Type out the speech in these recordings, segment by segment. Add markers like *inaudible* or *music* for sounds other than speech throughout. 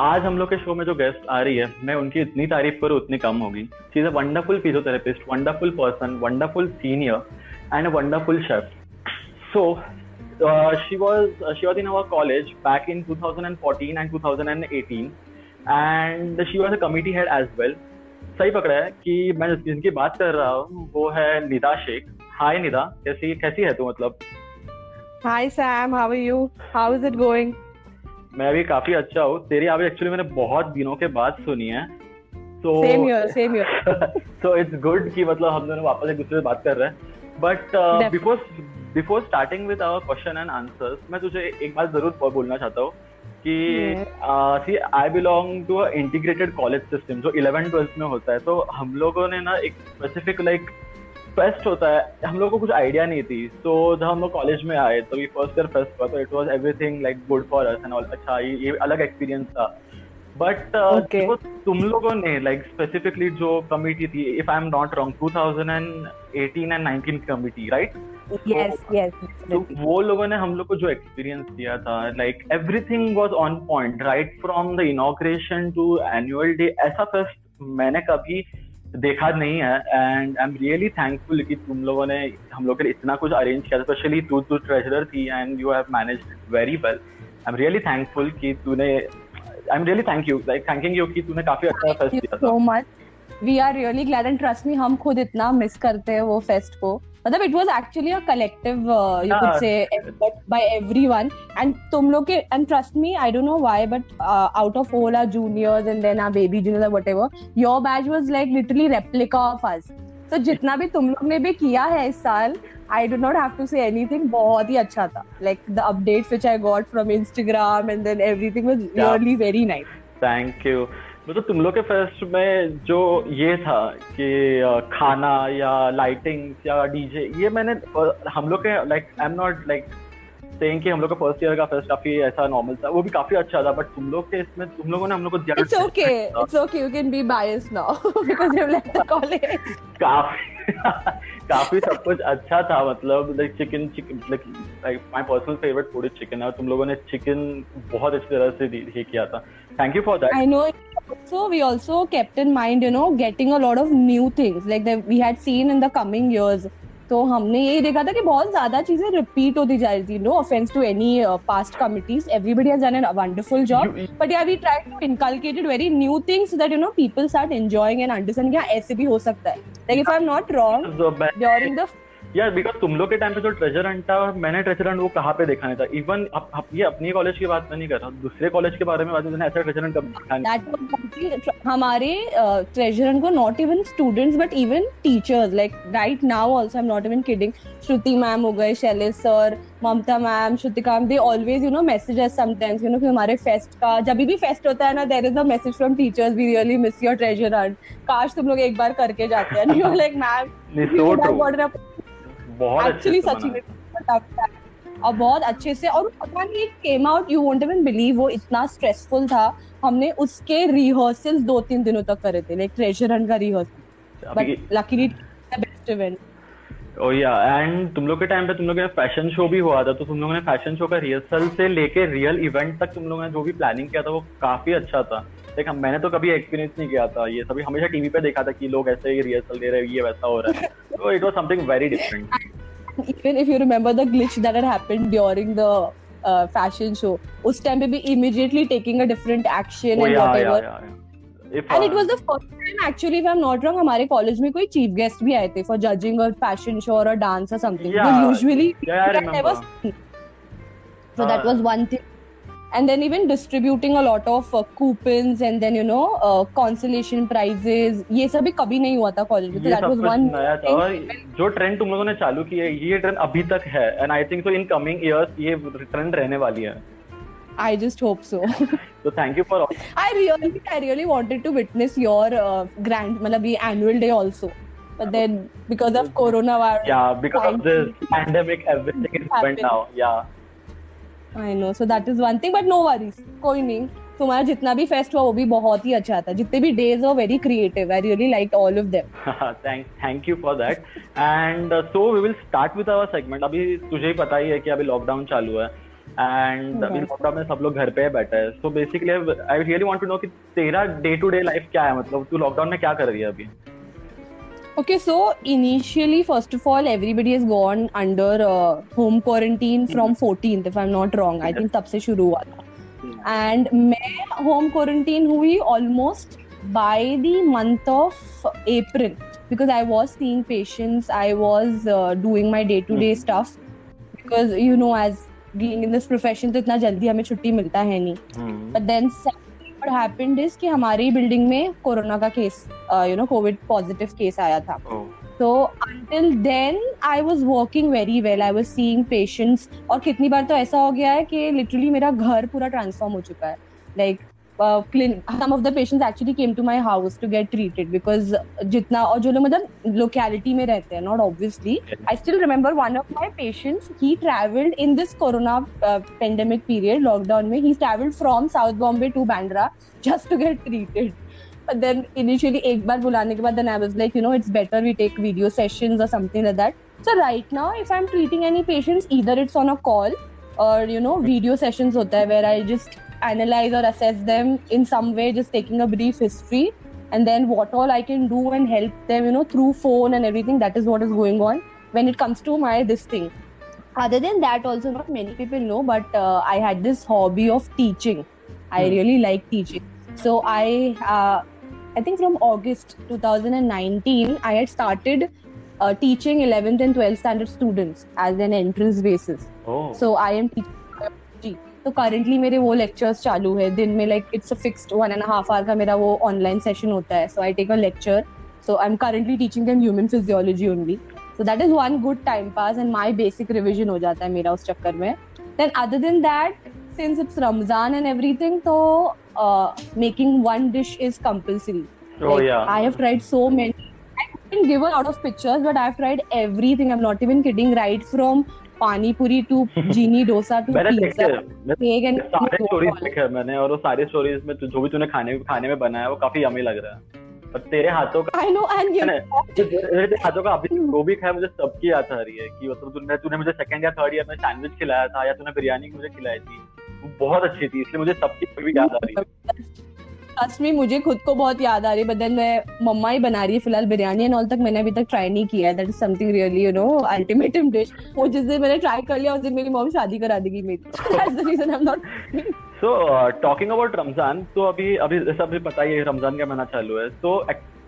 आज हम लोग के शो में जो गेस्ट आ रही है मैं उनकी इतनी तारीफ़ करूँ उतनी कम होगी। She is a wonderful physiotherapist wonderful person wonderful senior and a wonderful chef so was uh, she was in our college back in 2014 and 2018 and she was a committee head as well. सही पकड़ा है कि मैं जिनकी बात कर रहा हूँ वो है निदा शेख। हाय निदा। कैसी कैसी है तू मतलब? Hi Sam how are you how is it going मैं भी काफ़ी अच्छा हूँ। तेरी आवाज़ एक्चुअली मैंने बहुत दिनों के बाद सुनी है। तो सो इट्स गुड कि मतलब हम दोनों वापस एक दूसरे से बात कर रहे हैं। But before before starting with our question and answers मैं तुझे एक बात ज़रूर बोलना चाहता हूँ कि see I belong to a integrated college system जो इलेवन ट्वेल्थ में होता है। तो हम लोगों ने ना एक स्पेसिफिक लाइक फेस्ट होता है हम लोग को कुछ आइडिया नहीं थी। तो जब हम लोग कॉलेज में आए तो फ़र्स्ट ईयर फेस्ट हुआ तो it was everything like good for us and all अच्छा ये, ये अलग एक्सपीरियंस था। But uh, okay. तुम लोगों ने लाइक स्पेसिफिकली जो कमिटी थी if I am not wrong 2018 and 19 committee right yes yes तो वो लोगों ने हम लोग को जो एक्सपीरियंस दिया था like everything was on point right from the inauguration to annual day ऐसा फेस्ट मैंने कभी देखा नहीं है and I am really thankful कि तुम लोगों ने हम लोग के लिए इतना कुछ अरेंज किया स्पेशली तू तू ट्रेजरर थी and you have manage very well I am really thankful कि तूने I am really thank you like thanking you कि तूने काफ़ी अच्छा फेस्ट किया so much we are really glad and trust me हम खुद इतना मिस करते हैं वो फेस्ट को। मतलब it was actually a collective you could say effort by everyone and तुम लोग के and trust me I don't know why but out of all our juniors and then our baby juniors whatever your batch was like literally replica of us तो जितना भी तुम लोग ने भी किया है इस साल I do not have to say anything बहुत ही अच्छा था. Like the updates which I got from Instagram and then everything was really very nice thank you मतलब तुम लोग के फेस्ट में जो ये था कि खाना या लाइटिंग या डीजे ये मैंने हम लोग के like I am not like saying कि हम लोग का फ़र्स्ट ईयर का फेस्ट काफ़ी ऐसा नॉर्मल था वो भी काफ़ी अच्छा था बट तुम लोग के इसमें तुम लोगों ने हम लोग को it's okay it's okay you can be biased now because you left the college काफ़ी *laughs* काफ़ी सब कुछ अच्छा था मतलब like chicken my personal favourite food chicken है तुम लोगों ने चिकन बहुत अच्छी तरह से ये किया था। Thank you for that I know so we also kept in mind you know getting a lot of new things like we had seen in the coming years तो हमने यही देखा था कि बहुत ज़्यादा चीज़ें रिपीट होती जा रही थी। No offence to any past committees everybody has done an wonderful job but yeah we try to inculcated very new things that you know people start enjoying and understand क्या ऐसे भी हो सकता है। Like if I am not wrong during the यार because तुम लोग के टाइम पे जो ट्रेजर हंट था मैंने ट्रेजर हंट वो कहाँ पे देखा नहीं था? इवन अब ये अपनी कॉलेज की बात नहीं कर रहा दूसरे कॉलेज के बारे में बात मैंने ऐसा ट्रेजर हंट कब देखा हमारे ट्रेजर हंट को not even students but even teachers like right now also I am not even kidding Shruti ma'am हो गए Shailesh sir Mamta ma'am Shrutika they always you know message sometimes you know कि हमारे fest का जब भी fest होता है ना there is a message from teachers we really miss your treasure hunt काश तुम लोग एक बार करके जाते हैं लाइक मैम बहुत एक्चुअली सच में और बहुत अच्छे से और पता नहीं came out you won't even believe वो इतना स्ट्रेसफुल था। हमने उसके रिहर्सल दो तीन दिनों तक करे थे लाइक ट्रेजर हंट का rehearsal but luckily best event oh yeah and तुम लोग के टाइम पे तुम लोग का फ़ैशन शो भी हुआ था तो तुम लोगों ने फ़ैशन शो का रिहर्सल से लेके रियल इवेंट तक तुम लोगों ने जो भी प्लानिंग किया था वो काफ़ी अच्छा था। देख मैंने तो कभी एक्सपीरियंस नहीं किया था ये सभी हमेशा टीवी पे देखा था कि लोग ऐसे ही रिहर्सल दे रहे हैं ये वैसा हो रहा है। तो it was something very different even if you remember the glitch that had happened during the fashion show उस टाइम पे भी immediately taking a different action and whatever and it was the first time actually I am not wrong हमारे college में कोई chief guest भी आए थे for judging a fashion show और डांस और something usually so that was one thing. And then even distributing a lot of uh, coupons and then you know uh, consolation prizes. ये सभी कभी नहीं हुआ था कॉलेज में दैट वाज वन और जो ट्रेंड तुम लोगों ने चालू की है ये ट्रेंड अभी तक है। And I think so in coming years ये ट्रेंड रहने वाली है। I just hope so. so thank you for. All. I really, I really wanted to witness your uh, grand, मतलब annual day also. But then because of coronavirus. Yeah, because of this pandemic, everything is went now. Yeah. I know so that is one thing but no worries कोई नहीं तुम्हारा जितना भी fest हुआ वो भी बहुत ही अच्छा था जितने भी डेज़ हो very creative I really like all of them thank thank you for that and so we will start with our segment अभी तुझे ही पता ही है कि अभी लॉकडाउन चालू है एंड अभी लॉकडाउन में सब लोग घर पे बैठे हैं so basically I really want to know कि तेरा डे टू डे लाइफ क्या है मतलब तू लॉकडाउन में क्या कर रही है अभी Okay, so initially, first of all, everybody has gone under uh, home quarantine from 14th, if I'm not wrong. I think तब से शुरू हुआ था. And मैं home quarantine हुई almost by the month of April because I was seeing patients. I was uh, doing my day-to-day stuff because you know as being in this profession तो इतना जल्दी हमें छुट्टी मिलता है नहीं. But then what happened is कि हमारी बिल्डिंग में कोरोना का case you know covid positive case आया था। तो until then I was working very well I was seeing patients और कितनी बार तो ऐसा हो गया है कि लिटरली मेरा घर पूरा ट्रांसफॉर्म हो चुका है। लाइक जितना और जो लोग मतलब analyze or assess them in some way, just taking a brief history. And then what all I can do and help them, you know, through phone and everything, that is what is going on when it comes to my this thing. Other than that, also, not many people know, but uh, I had this hobby of teaching. I mm. really like teaching. So I, uh, I think from August 2019, I had started uh, teaching 11th and 12th standard students as an entrance basis. Oh. So I am teaching तो currently मेरे वो lectures चालू है। दिन में like it's a fixed one and half hour का मेरा वो ऑनलाइन सेशन होता है। So I take a lecture so I am currently teaching them human physiology only so that is one good time pass and my basic revision हो जाता है मेरा उस चक्कर में। Then other than that since it's Ramzan and everything तो making one dish is compulsory yeah. I have tried so many. I couldn't give a lot of pictures, but I've tried everything. I'm not even kidding. Right from pani puri to genie dosa to मैंने सारे stories देखे और वो सारे stories में जो भी तूने खाने खाने में बनाया वो काफ़ी यमी लग रहा है। और तेरे हाथों का I know, and you मैंने तेरे हाथों का अभी जो भी खाया मुझे सबकी याद आ रही है कि मतलब तूने तूने मुझे सेकंड या थर्ड ईयर में सैंडविच खिलाया था या तूने बिरयानी मुझे खिलाई थी। वो बहुत अच्छी थी इसलिए मुझे सबकी भी याद आ रही है। ट्रस्ट में मुझे खुद को बहुत याद आ रही है बट मैं मम्मा ही बना रही है फ़िलहाल बिरयानी एंड ऑल तक मैंने अभी तक ट्राई नहीं किया है। That is something really you know ultimatum dish वो जिस दिन मैंने ट्राई कर लिया उस दिन मेरी मॉम शादी करा देगी मेरी। That's the reason I am not so talking about Ramzan तो अभी अभी सब अभी पता ही है रमज़ान का महीना चालू है? सो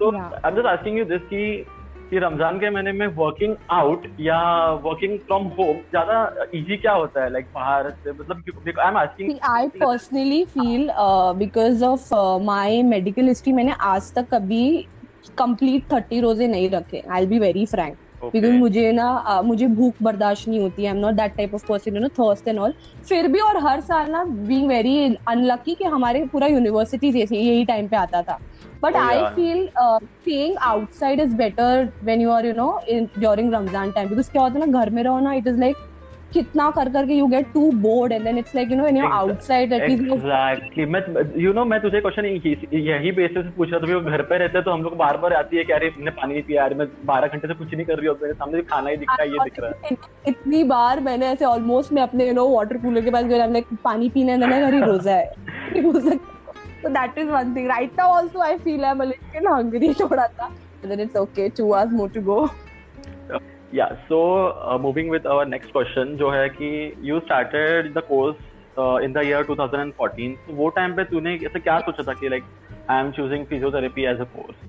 तो I am just asking you this कि कि रमज़ान के महीने में वर्किंग आउट या वर्किंग फ्रॉम होम ज़्यादा इजी क्या होता है? लाइक बाहर से मतलब I am asking See, I personally feel uh, because of uh, my medical history मैंने आज तक कभी complete 30 रोज़े नहीं रखे I'll be very frank. Because मुझे ना uh, मुझे भूख बर्दाश्त नहीं होती I am not that type of person you know thirst and all फिर भी और हर साल ना बीइंग वेरी अनलकी कि हमारे पूरा यूनिवर्सिटी जैसे यही टाइम पे आता था। But Oh, yeah. Feel staying outside is better when you are you know in during Ramzan time because क्या होता है ना घर में रहो ना इट इज़ लाइक कितना कर करके you get to bored and then it's like you know when you outside at least exactly मैं यू नो मैं तुझे क्वेश्चन यही बेसिस से पूछ था वो घर पे रहते तो हम लोग बार बार आती है कि अरे मैंने पानी नहीं पिया यार मैं बारह घंटे से कुछ नहीं कर रही हूँ मेरे सामने खाना ही दिख रहा है ये दिख रहा है। इतनी बार मैंने ऐसे ऑलमोस्ट मैं अपने यू नो वाटर कूलर के पास गया पानी पीना है मैंने घर रोजा है। *laughs* so that is one thing right now also i feel i'm a little hungry थोड़ा सा but then it's okay two hours more to go Yeah, या so moving with our next question जो है कि you started the course in the year 2014 तो वो time पे तूने ऐसे क्या सोचा था कि like I am choosing physiotherapy as a course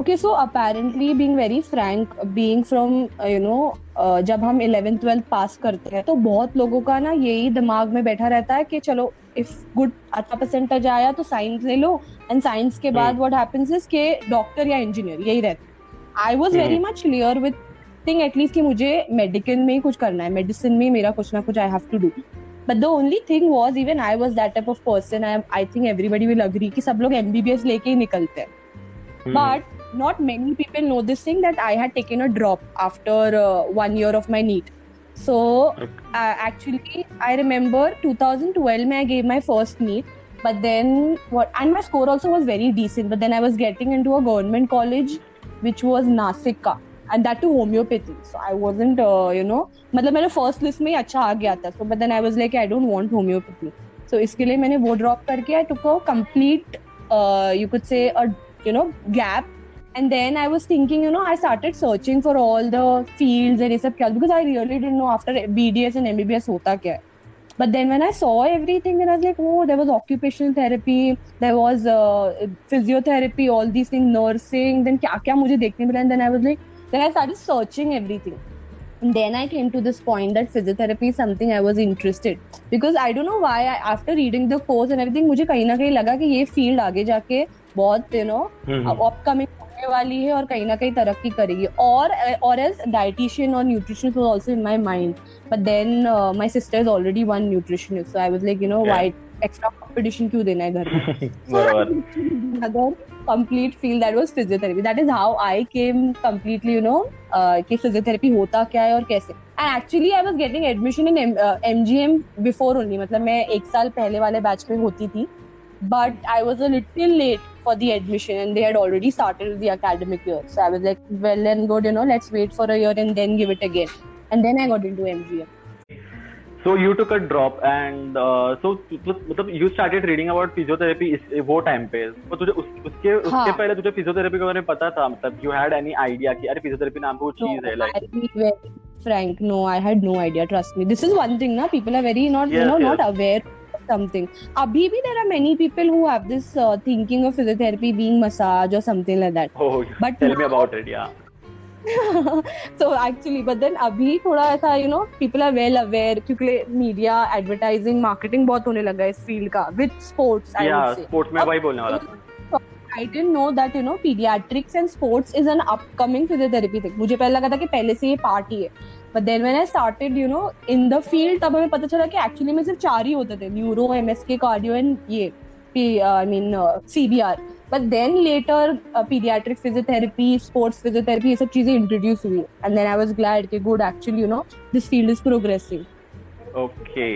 okay so apparently being very frank being from uh, you know uh, जब हम 11th 12th पास करते हैं तो बहुत लोगों का ना यही दिमाग में बैठा रहता है कि चलो इफ़ गुड अच्छा परसेंटेज आया तो साइंस ले लो एंड साइंस के बाद व्हाट हैपेंस इज़ के डॉक्टर या इंजीनियर यही रहता I was very much clear with thing at least कि मुझे मेडिकल में ही कुछ करना है मेडिसिन में मेरा कुछ ना कुछ I have to do but the only thing was even I was that type of person I I think everybody will agree कि सब लोग एमबीबीएस लेके ही निकलते हैं but not many people know this thing thing that I had taken a drop after uh, one year of my NEET. So uh, actually, I remember 2012 mein I gave my first NEET, but then what? And my score also was very decent. But then I was getting into a government college, which was Nasika. And that too homeopathy so I wasn't you know मतलब मेरे first list में ही अच्छा आ गया था so but then I was like I don't want homeopathy so इसके लिए मैंने वो ड्रॉप करके I took a complete you could say a you know gap and then I was thinking, you know, I started searching for all the fields and सब क्या because I really didn't know after BDS and MBBS होता क्या है. But then when I saw everything, then I was like, oh, there was occupational therapy, there was uh, physiotherapy, all these things, nursing. Then क्या क्या मुझे देखने मिला and then I was like, then I started searching everything. And then I came to this point that physiotherapy is something I was interested because I don't know why I, after reading the course and everything मुझे कहीं ना कहीं लगा कि ये field आगे जाके बहुत यू नो अपकमिंग होने वाली है और कहीं ना कहीं तरक्की करेगी। और और एज डाइटिशियन और nutrition was also in my mind but then my sister is already one nutritionist so I was like you know why extra competition क्यों देना है घर में? *laughs* Complete field that was physiotherapy. That is how i came completely you know uh, कि physiotherapy होता क्या है और कैसे? I was getting admission in M, uh, mgm before only मतलब मैं एक साल पहले वाले बैच में होती थी। but I was a little late for the admission and they had already started the academic year. So I was like, well and good, you know, let's wait for a year and then give it again. And then I got into MGM. So you took a drop and uh, so मतलब you started reading about physiotherapy इस वो time पे तो तुझे उस, उसके हाँ. उसके पहले तुझे physiotherapy के बारे में पता था मतलब you had any idea कि अरे physiotherapy नाम की वो चीज है like frank no I had no idea trust me this is one thing na people are very not yes, you know yes. not aware something. Abhi bhi there are many people who have this uh, thinking of physiotherapy being massage or something like that. Oh, but tell now, me about it, yeah. so actually but then अभी थोड़ा ऐसा you know people are well aware क्योंकि media advertising marketing बहुत होने लगा है इस field का with sports I yeah, sports में वही बोलने वाला था I didn't know that you know pediatrics and sports is an upcoming physiotherapy thing मुझे पहले लगा था कि पहले से ये पार्ट ही है but then when I started you know in the field तब हमें पता चला कि एक्चुअली में सिर्फ़ चार ही होते थे न्यूरो एमएसके कार्डियो एंड ये I mean CBR but then later paediatric physiotherapy sports physiotherapy ये सब चीज़ें इंट्रोड्यूस हुई. And then I was glad कि good actually you know this field is progressing okay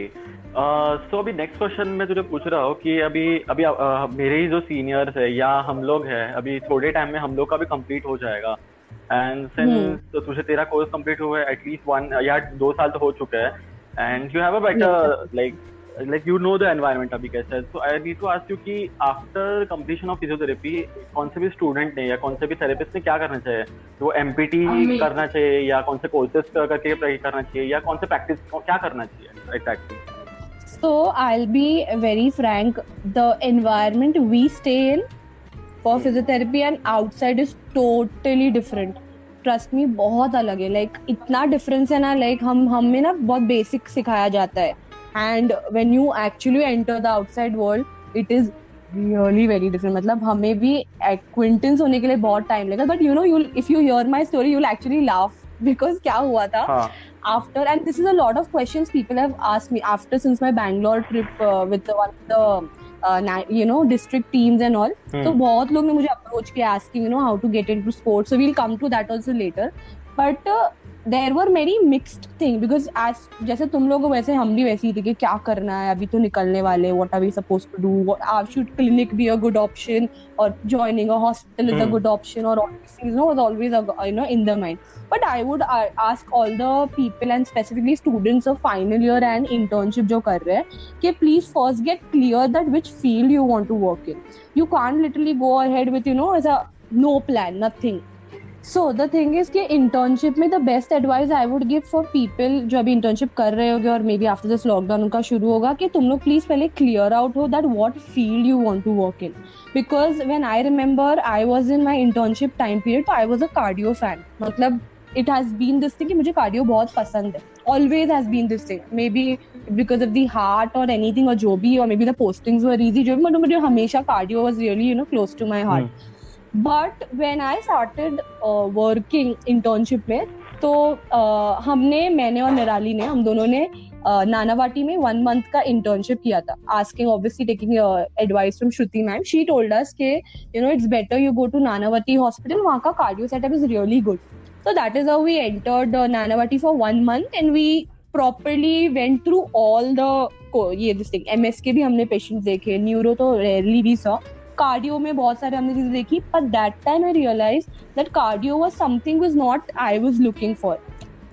so अभी नेक्स्ट क्वेश्चन मैं तुझे पूछ रहा हूँ कि अभी अभी uh, मेरे ही जो सीनियर्स है या हम लोग हैं अभी थोड़े टाइम में हम लोग का भी कंप्लीट हो जाएगा. And since hmm. तो तुझे तेरा कोर्स कंप्लीट हुआ है एटलीस्ट वन या दो साल तो हो चुका है। And you have a better like like you know the environment अभी कैसा है। So I need to ask you कि आफ्टर कंप्लीशन ऑफ़ फिजियोथेरेपी कौन से भी स्टूडेंट ने या कौन से भी थेरेपिस्ट ने क्या करना चाहिए? तो वो एमपीटी करना चाहिए या कौन से कोर्सेज करके करना चाहिए या कौन से प्रैक्टिस क्या करना चाहिए? Exactly So I'll be very frank. The environment we stay in for physiotherapy and outside is totally different trust me बहुत अलग है। लाइक like, इतना डिफरेंस है ना लाइक like, हम हमें ना बहुत बेसिक सिखाया जाता है। And when you actually enter the outside world it is really very different मतलब हमें भी एक्विंटेंस होने के लिए बहुत टाइम लगेगा। But you know you if you hear my story you'll actually laugh because क्या हुआ था? After and this is a lot of question people have asked me after since my Bangalore trip with one the you know district teams and all तो बहुत लोग ने मुझे approach किया asking you know how to get into sports so we'll come to that also later but there वर मेरी mixed thing because as जैसे तुम लोग वैसे हम भी वैसे ही थे कि क्या करना है अभी तो निकलने वाले what are we suppose to do are should clinic be a good option और joining a hospital is a good option और always you know in the mind but I would ask all the people and specifically students of final year and internship जो कर रहे हैं कि please first get clear that which field you want to work in you can literally go ahead with you know as a no plan nothing so the thing is कि internship में the best advice I would give for people जो अभी internship कर रहे होगे और maybe after this lockdown उनका शुरू होगा कि तुम लोग प्लीज़ पहले क्लियर आउट हो that what field you want to work in because when I remember I was in my internship time period I was a cardio fan मतलब it has been this thing कि मुझे cardio बहुत पसंद है. Always has been this thing maybe because of the heart और anything और जो भी और maybe the postings were easy जो भी मतलब मुझे हमेशा cardio was really you know close to my heart but when I started working internship में तो uh, हमने मैंने और निराली ने हम दोनों ने uh, नानावाटी में वन मंथ का इंटर्नशिप किया था। Asking obviously taking advice from Shruti ma'am she told us के you know it's better you go to Nanavati hospital वहाँ का cardio setup is really good that is how we entered uh, nanavati for one month and we properly went through all the ये this thing MS के भी हमने patients देखे neuro तो rarely भी saw cardio में बहुत सारे हमने चीज़ें देखी but that time I realise that cardio was something was not I was looking for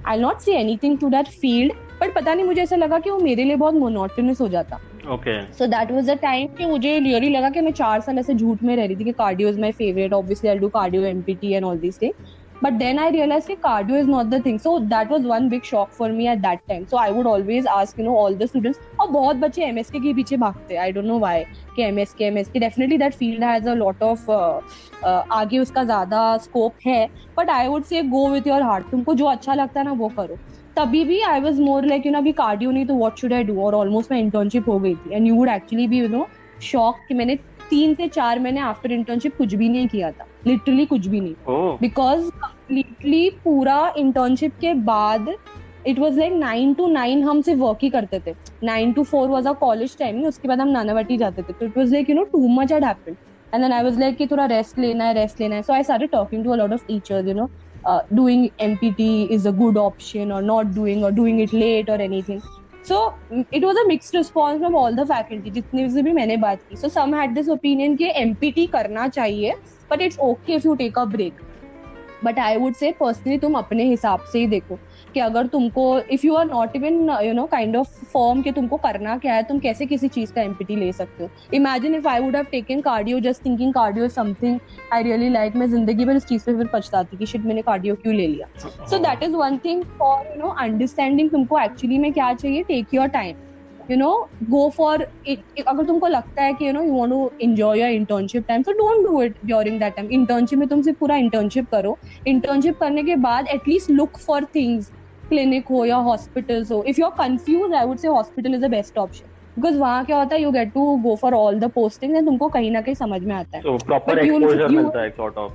I not see anything to that field but पता नहीं मुझे ऐसा लगा कि वो मेरे लिए बहुत मोनोटोनस हो जाता। Okay so that was the time कि मुझे रियली लगा कि मैं चार साल ऐसे झूठ में रह रही थी कि cardio is my favourite obviously I do cardio MPT and all this thing but then i realized that cardio is not the thing. So that was one big shock for me at that time. So i would always ask, you know, all the students और बहुत बच्चे MSK के पीछे भागते I don't know why कि MSK MSK definitely that field has a lot of आगे उसका ज़्यादा स्कोप है. But I would say go with your heart तुमको जो अच्छा लगता है ना वो करो. तभी भी I was more like you know अभी कार्डियो नहीं तो वॉट शुड आई डू और ऑलमोस्ट मैं इंटर्नशिप हो गई थी. एंड यू वुड एक्चुअली भी यू नो शॉक कि मैंने तीन से चार महीने आफ्टर इंटर्नशिप कुछ भी नहीं किया था. लिटरली कुछ भी नहीं। बिकॉज़ कम्प्लीटली पूरा इंटर्नशिप के बाद it was like nine to nine हम सिर्फ़ वर्क ही करते थे। Nine to four was a college timing उसके बाद हम नानावटी जाते थे। तो it was like you know too much at happen and then I was like कि थोड़ा रेस्ट लेना है रेस्ट लेना है। सो आई सारे talking to a lot of teachers you know doing MPT is a good option और not doing और doing it late और anything so it was a mixed response from all the faculty जितने से भी मैंने बात की. So some had this opinion कि एमपीटी करना चाहिए but it's okay if you take a break but I would say personally तुम अपने हिसाब से ही देखो कि अगर तुमको if you are not even you know kind of form कि तुमको करना क्या है, तुम कैसे किसी चीज़ का एमपीटी ले सकते हो? Imagine if I would have taken cardio just thinking cardio something I really like मैं ज़िंदगी भर इस चीज़ पे फिर पछताती कि शिट मैंने कार्डियो क्यों ले लिया? So that is one thing for you know understanding तुमको एक्चुअली में क्या चाहिए take your time you know go for it अगर तुमको लगता है कि you know you want to enjoy your internship time so don't do it during that time internship में तुम सिर्फ़ पूरा इंटर्नशिप करो. इंटर्नशिप करने के बाद at least look for things clinic हो या हॉस्पिटल्स हो. If you are confuse I would say hospital is the best option because वहाँ क्या होता है you get to go for all the posting तुमको कहीं ना कहीं समझ में आता है. मिलता है ऑफ़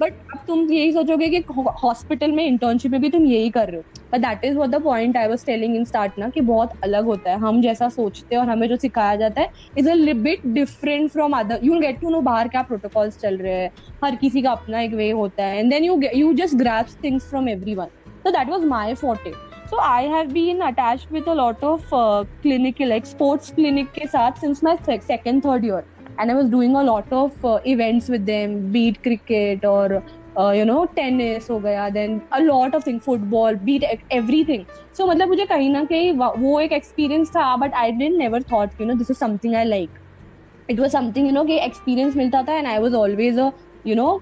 बट अब तुम यही सोचोगे कि हॉस्पिटल में इंटर्नशिप में भी तुम यही कर रहे हो। But that is what the point I was telling in start ना कि बहुत अलग होता है। हम जैसा सोचते हैं और हमें जो सिखाया जाता है is a bit different from other you get to know बाहर क्या प्रोटोकॉल्स चल रहे हैं। हर किसी का अपना एक वे होता है। And then you you just grasps things from everyone that was my forte so i have been attached with a lot of uh, clinical like sports clinic ke saath since my second third year and i was doing a lot of uh, events with them be it cricket or uh, you know tennis हो गया then a lot of things football be it everything so मतलब मुझे कहीं ना कहीं वो एक experience था but I didn't never thought you know this is something I like it was something you know कि experience मिलता था and I was always a you know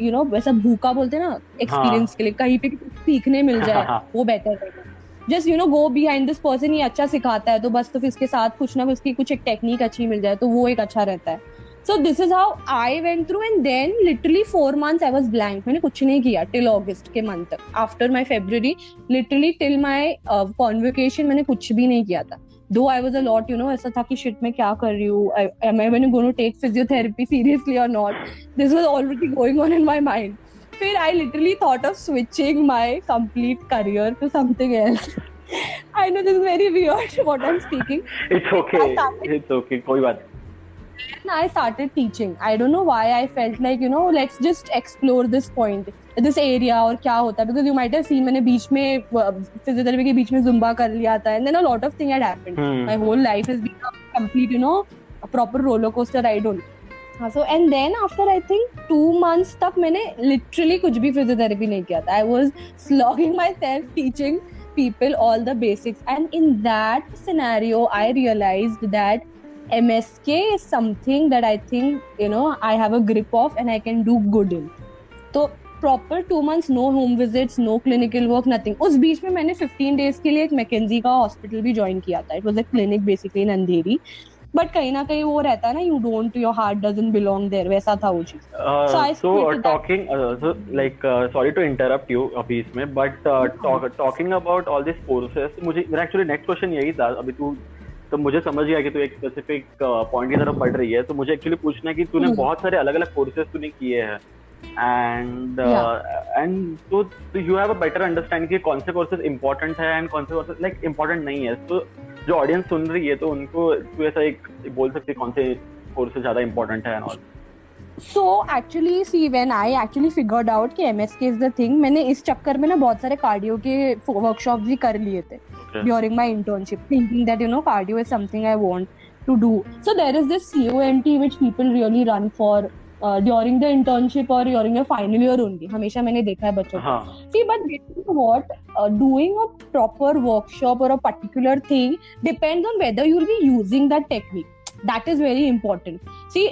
you know वैसा भूखा बोलते ना एक्सपीरियंस हाँ. के लिए कहीं पे सीखने मिल जाए हाँ. वो बेटर है just you know go behind this person ये अच्छा सिखाता है तो बस तो फिर इसके साथ कुछ ना उसकी कुछ एक टेक्निक अच्छी मिल जाए तो वो एक अच्छा रहता है। So this is how I went through and then literally four months I was blank मैंने कुछ नहीं किया टिल ऑगस्ट के मंथ तक। After my February literally till my convocation मैंने कुछ भी नहीं किया था। Though I was a lot you know ऐसा था कि शिट मैं क्या कर रही हूँ? आई मैंने गोनो टेक फिजियोथेरेपी सीरियसली और not this was already going on in my mind फिर I literally thought of switching my complete career to something else I know this is very weird *laughs* what I'm speaking. It's okay. It's okay. कोई बात And I started teaching. I don't know why I felt like, you know, let's just explore this point. This area और क्या होता है because you might have seen मैंने बीच में physiotherapy के बीच में जुम्बा कर लिया था and then a lot of thing had happened my whole life has been complete you know a proper roller coaster ride only हाँ so and then after I think two months तक मैंने literally कुछ भी physiotherapy नहीं किया था. I was slogging myself teaching people all the basics. And in that scenario, i realized that msk is something that i think, you know, i have a grip of and i can do good in. so proper two months no home visits no clinical work nothing उस बीच में मैंने fifteen days के लिए एक McKenzie का hospital भी join किया था. It was a clinic basically in Andheri but कहीं ना कहीं वो रहता है ना you don't your heart doesn't belong there वैसा था वो चीज़। So talking like sorry to interrupt you अभी इसमें but talking about all this courses मुझे मेरा एक्चुअली नेक्स्ट क्वेश्चन यही था अभी तू तो मुझे समझ गया कि तू एक स्पेसिफिक पॉइंट uh, की तरफ़ पढ़ रही है तो मुझे एक्चुअली पूछना है कि तूने hmm. बहुत सारे अलग अलग कोर्सेज तूने किए हैं। एंड एंड तो you have a better understanding कि कौन से कोर्सेज इंपॉर्टेंट है एंड कौन से कोर्सेज लाइक इंपॉर्टेंट नहीं है। तो जो ऑडियंस सुन रही है तो उनको तू ऐसा एक बोल सकती है कौन से कोर्सेज ज़्यादा इंपॉर्टेंट है and all so actually see when I actually figured out कि एमएसके इज़ द थिंग मैंने इस चक्कर में ना बहुत सारे कार्डियो के वर्कशॉप भी कर लिए थे during my internship thinking that you know cardio is something I want to do. So there is this COMT which people really run for during the internship और ड्यूरिंग फाइनल ईयर ओनली हमेशा मैंने देखा है बच्चों को। See but what doing a proper workshop और a particular thing depends on whether you will be using that technique that is very important see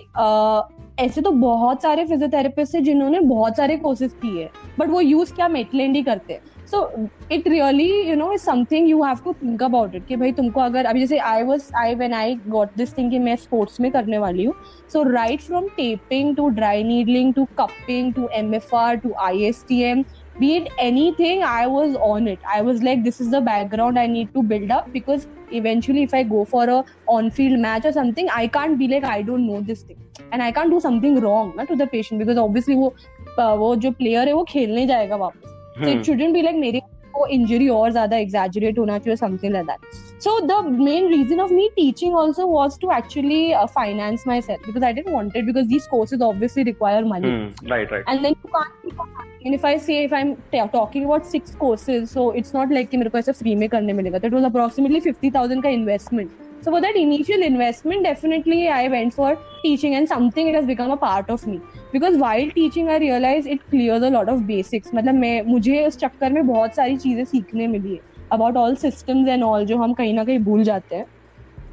ऐसे तो बहुत सारे फिजियोथेरेपिस्ट है जिन्होंने बहुत सारे कोर्सेज किए हैं बट वो यूज़ क्या मेटलैंड ही करते हैं? So it really you know is something you have to think about it कि भाई तुमको अगर, अभी जैसे I was I when I got this thing कि मैं स्पोर्ट्स में करने वाली हूँ so right from taping to dry needling to cupping to M F R to I S T M be it anything I was on it I was like this is the background I need to build up because eventually if I go for a on field match और something I can't be like I don't know this thing and I can't do something wrong ना to the patient because obviously वो वो जो player है वो खेलने जाएगा वापस। So it shouldn't be like मेरे को इंजरी और ज़्यादा एग्जैजरेट होना चाहिए something like that so the main reason of me teaching also was to actually uh, finance myself because i didn't want it because these courses obviously require money hmm, right right and then you can't and if i say if i'm t- talking about six courses so it's not like कि मेरे को ऐसा free में करने मिलेगा that was approximately 50000 का investment so for that initial investment definitely i went for teaching and something it has become a part of me because while teaching i realized it clears a lot of basics मतलब मैं मुझे उस चक्कर में बहुत सारी चीज़ें सीखने मिली है about all systems and all जो हम कहीं ना कहीं भूल जाते हैं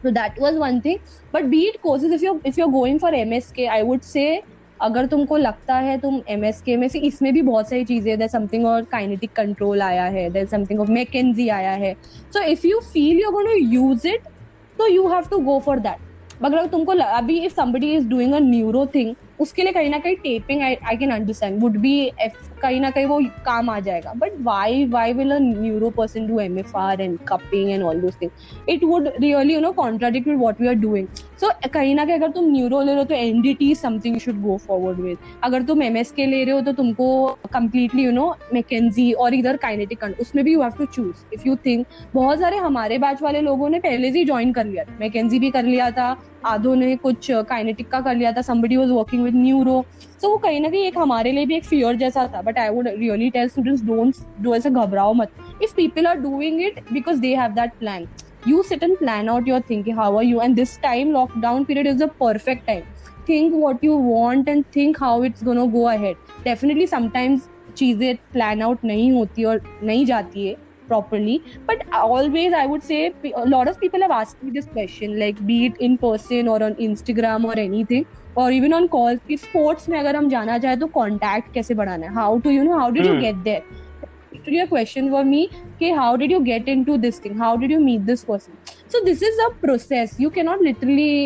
so that was one thing but be it courses if you're if you're going for msk i would say अगर तुमको लगता है तुम एम एस के में से इसमें भी बहुत सारी चीज़ें देर समथिंग और काइनेटिक कंट्रोल आया है देर समथिंग ऑफ़ मैकेजी आया है so if you feel you going to use it तो you have to go for that अगर तुमको अभी if somebody is doing a neuro thing उसके लिए कहीं ना कहीं taping I can understand would be F कहीं ना कहीं वो काम आ जाएगा। But why why will a neuro person do M F R and cupping and all those thing it would really you know contradict with what we are doing so कहीं ना कहीं अगर तुम न्यूरो ले रहे हो तो N D T something you should go forward with अगर तुम एम एस के ले रहे हो तो तुमको कम्प्लीटली यू नो मैकेजी और इधर काइनेटिक उसमें भी you have to choose if you think बहुत सारे हमारे बैच वाले लोगों ने पहले से ही ज्वाइन कर लिया था। मैकेजी भी कर लिया था आधो ने कुछ काइनेटिक का कर लिया था somebody was working with neuro so वो कहीं ना कहीं एक हमारे लिए भी एक फियर जैसा था but I would really tell students don't do ऐसा घबराओ मत। If people are doing it because they have that plan you sit and plan out your think how are you and this time lockdown period is a perfect time think what you want and think how it's gonna go ahead definitely sometimes चीज़ें plan out नहीं होती और नहीं जाती है properly, but always i would say, a lot of people have asked me this question, like be it in person or on instagram or anything और even on call sports में अगर हम जाना चाहें तो कॉन्टेक्ट कैसे बढ़ाना है? How to you know how did you get there question for me के how did you get into this thing how did you meet this person so this is a process you can not literally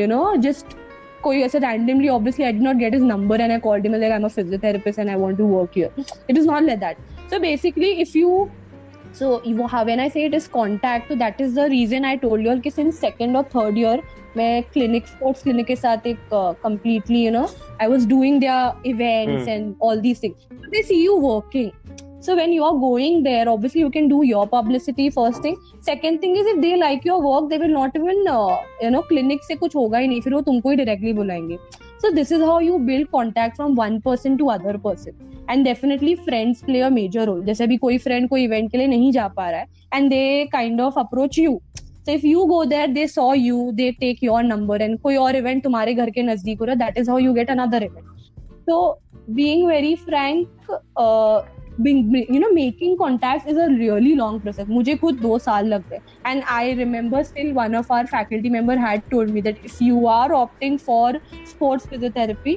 you know just कोई ऐसे randomly obviously I did not get is number and I called I am a physiotherapist and I want to work your it is not like that so basically if you so when I say it is contact, so that is the reason I told you all कि since second or third year मैं clinic sports clinic के साथ एक uh, completely you know I was doing their events mm. and all these things. So they see you working. So when you are going there, obviously you can do your publicity first thing. Second thing is if they like your work, they will not even uh, you know clinic से कुछ होगा ही नहीं फिर वो तुमको ही directly बुलाएँगे. So this is how you build contact from one person to other person. And definitely friends play a major role जैसे अभी कोई फ्रेंड कोई इवेंट के लिए नहीं जा पा रहा है and they kind of approach you so if you go there they saw you they take your number and कोई और इवेंट तुम्हारे घर के नज़दीक हो रहा है that is how you get another event so being very frank uh, being you know making contacts is a really long process मुझे खुद दो साल लग गए and I remember still one of our faculty member had told me that if you are opting for sports physiotherapy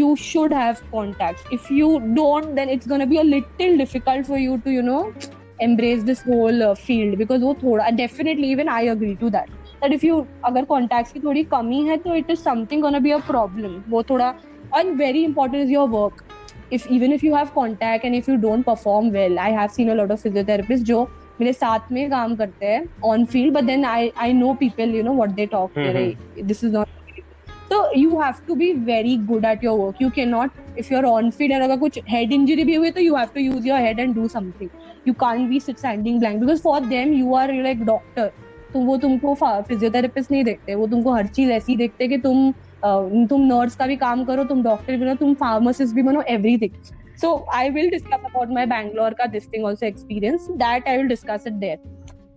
you should have contacts if you don't then it's to be a little difficult for you to you know embrace this whole uh, field because wo thoda definitely even i agree to that that if you agar contacts ki thodi kami hai to it is something to be a problem wo thoda and very important is your work if even if you have contact and if you don't perform well i have seen a lot of physiotherapists जो मेरे साथ में काम करते हैं on field but then I I know people you know what they talk this is not तो you have to be very good at your work you can not if your on field अगर कुछ head injury भी हुई तो you have to use your head and do something you can't be sit standing blank because for them you are like doctor तो वो तुमको physiotherapist नहीं देखते. वो तुमको हर चीज़ ऐसी देखते कि तुम तुम नर्स का भी काम करो तुम डॉक्टर भी बनो तुम फार्मासिस्ट भी बनो everything so I will discuss about my Bangalore का this thing also experience that I will discuss it there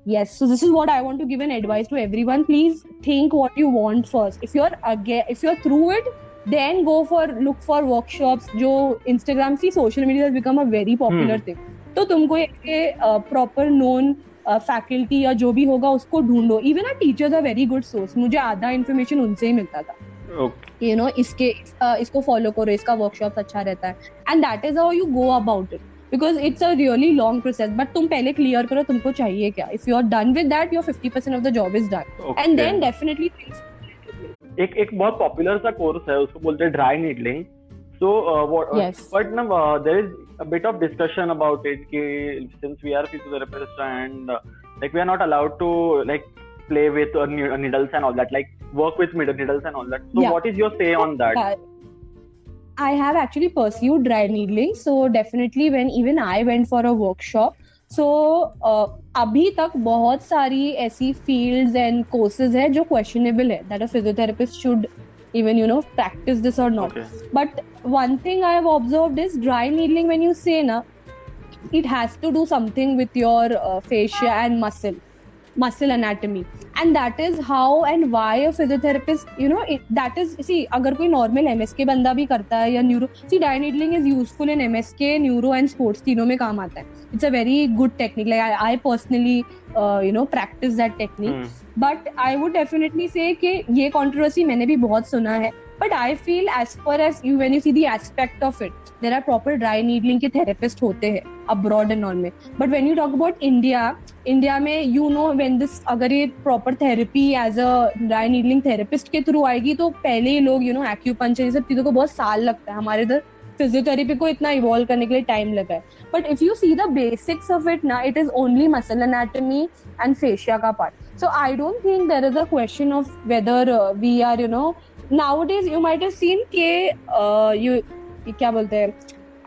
yes so this is what I want to give an advice to every please think what you want first if you are again if you are through it then go for look for workshop जो Instagram see social media become a very popular thing तो तुमको proper known faculty या जो भी होगा उसको ढूंढो. Even our teachers a very good source मुझे आधा इन्फॉर्मेशन उनसे ही मिलता था. यू नो इसके इसको फॉलो करो इसका वर्कशॉप अच्छा रहता है. And that is how you go about it because it's a really long process but तुम पहले क्लियर करो तुमको चाहिए क्या. If you are done with that your fifty percent of the job is done and then definitely एक एक बहुत popular सा कोर्स है उसको बोलते हैं ड्राई नीडलिंग सो बट ना there is a bit of discussion about it कि since we are physiotherapist and like we are not allowed to like play with uh, needles and all that like work with needles and all that so yeah. what is your say on that I have actually pursued dry needling. So definitely when even I went for a workshop, so uh, अभी तक बहुत सारी ऐसी fields and courses है जो questionable है that a physiotherapist should even you know practice this or not. Okay. But one thing I have observed is dry needling when you say na, it has to do something with your uh, fascia and muscle muscle anatomy and that is how and why a physiotherapist you know it, that is see अगर कोई normal MSK बंदा भी करता है या neuro see dye needling is useful in MSK neuro and sports तीनों में काम आता है it's a very good technique like I, I personally uh, you know practice that technique hmm. but I would definitely say कि ये controversy मैंने भी बहुत सुना है but I feel as far as you when you see the aspect of it there are proper dry needling के therapist होते हैं अब्रॉड एंड ऑल में। But when you talk about India India में यू नो वेन दिस अगर ये proper therapy as a dry needling therapist के through आएगी तो पहले ही लोग यू नो एक्यूपंचर ये सब चीज़ों को बहुत साल लगता है। हमारे इधर फिजियोथेरेपी को इतना इवॉल्व करने के लिए टाइम लगा है। But if you see the basics of it ना it is only muscle anatomy and fascia का part so I don't think there is a question of whether we are you know nowadays you might seen के you क्या बोलते हैं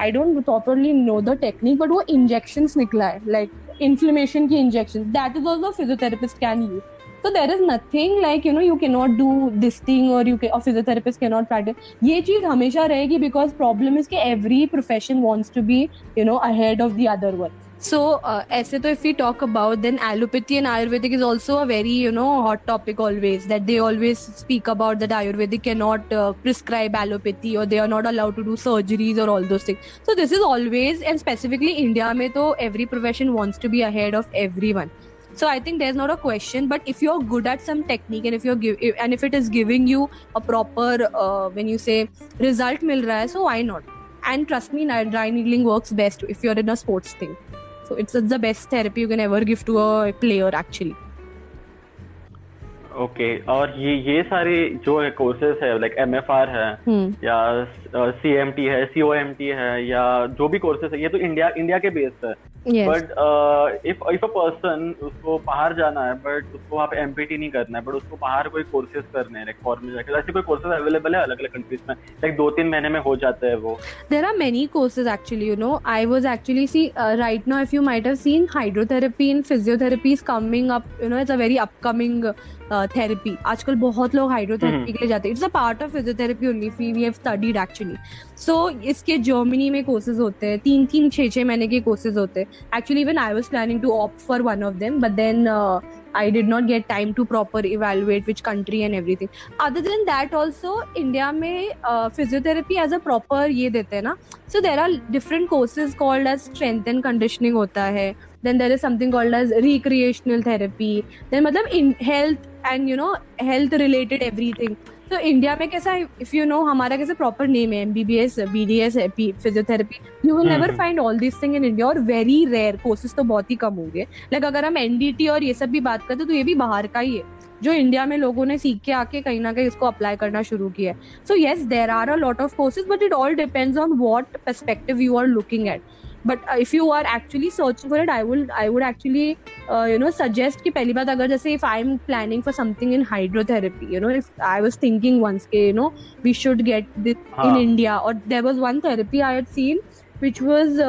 I don't properly know the technique but वो injection निकला है like inflammation की injection that is also physiotherapist can use तो there is nothing like you know you cannot do this thing और यू और फिजियोथेरेपिस्ट कैनॉट प्रैक्टिस ये चीज़ हमेशा रहेगी बिकॉज़ प्रॉब्लम इज़ के every profession wants to be you know ahead of the other work So, uh, if we talk about, then allopathy and Ayurvedic is also a very, you know, hot topic always that they always speak about that Ayurvedic cannot uh, prescribe allopathy or they are not allowed to do surgeries or all those things. So, this is always and specifically India, mein to every profession wants to be ahead of everyone. So, I think there's not a question, but if you're good at some technique and if you're give, and if it is giving you a proper, uh, when you say result, mil raha hai, so why not? And trust me, dry needling works best if you're in a sports thing. so it's the best therapy you can ever give to a player actually okay okay. और ये ये सारे जो है courses है like M F R है hmm. या C M T है सी ओ एम टी है या जो भी कोर्सेज है ये तो इंडिया इंडिया के बेस्ड है but if if a person उसको बाहर जाना है बट उसको वहाँ पे एमपीटी नहीं करना है बट उसको बाहर कोई कोर्सेज करने हैं लाइक फॉरन जाकर ऐसे कोई कोर्सेज अवेलेबल है अलग अलग कंट्रीज़ में? लाइक दो तीन महीने में हो जाते हैं वो। There are many courses actually you know I was actually see right no if you might have seen hydrotherapy in physiotherapy is coming up you know it's a very upcoming therapy आजकल बहुत लोग hydrotherapy हम्म। के लिए जाते हैं. It's a part of physiotherapy only we have studied actually so इसके Germany में कोर्सेज होते हैं. तीन तीन छः छः महीने के कोर्सेज होते हैं. Actually even I was planning to opt for one of them but then I did not get time to proper evaluate which country and everything. Other than that, also India में uh, physiotherapy as a proper ये देते हैं ना. So there are different courses called as strength and conditioning होता है. Then there is something called as recreational therapy. Then मतलब in health and you know health related everything. तो India में कैसा इफ़ यू नो हमारा कैसे proper name है? MBBS BDS physiotherapy you will never find all this thing in India और very rare courses तो बहुत ही कम होंगे। लाइक अगर हम एनडीटी और ये सब भी बात करते तो ये भी बाहर का ही है। जो इंडिया में लोगों ने सीख के आके कहीं ना कहीं इसको अप्लाई करना शुरू किया है। So yes there are a lot of courses but it all depends on what perspective you are looking at but if you are actually searching for it I would I would actually you know suggest कि पहली बात अगर जैसे if I am planning for something in hydrotherapy you know if I was thinking once के you know we should get this in India और there was one therapy I had seen which was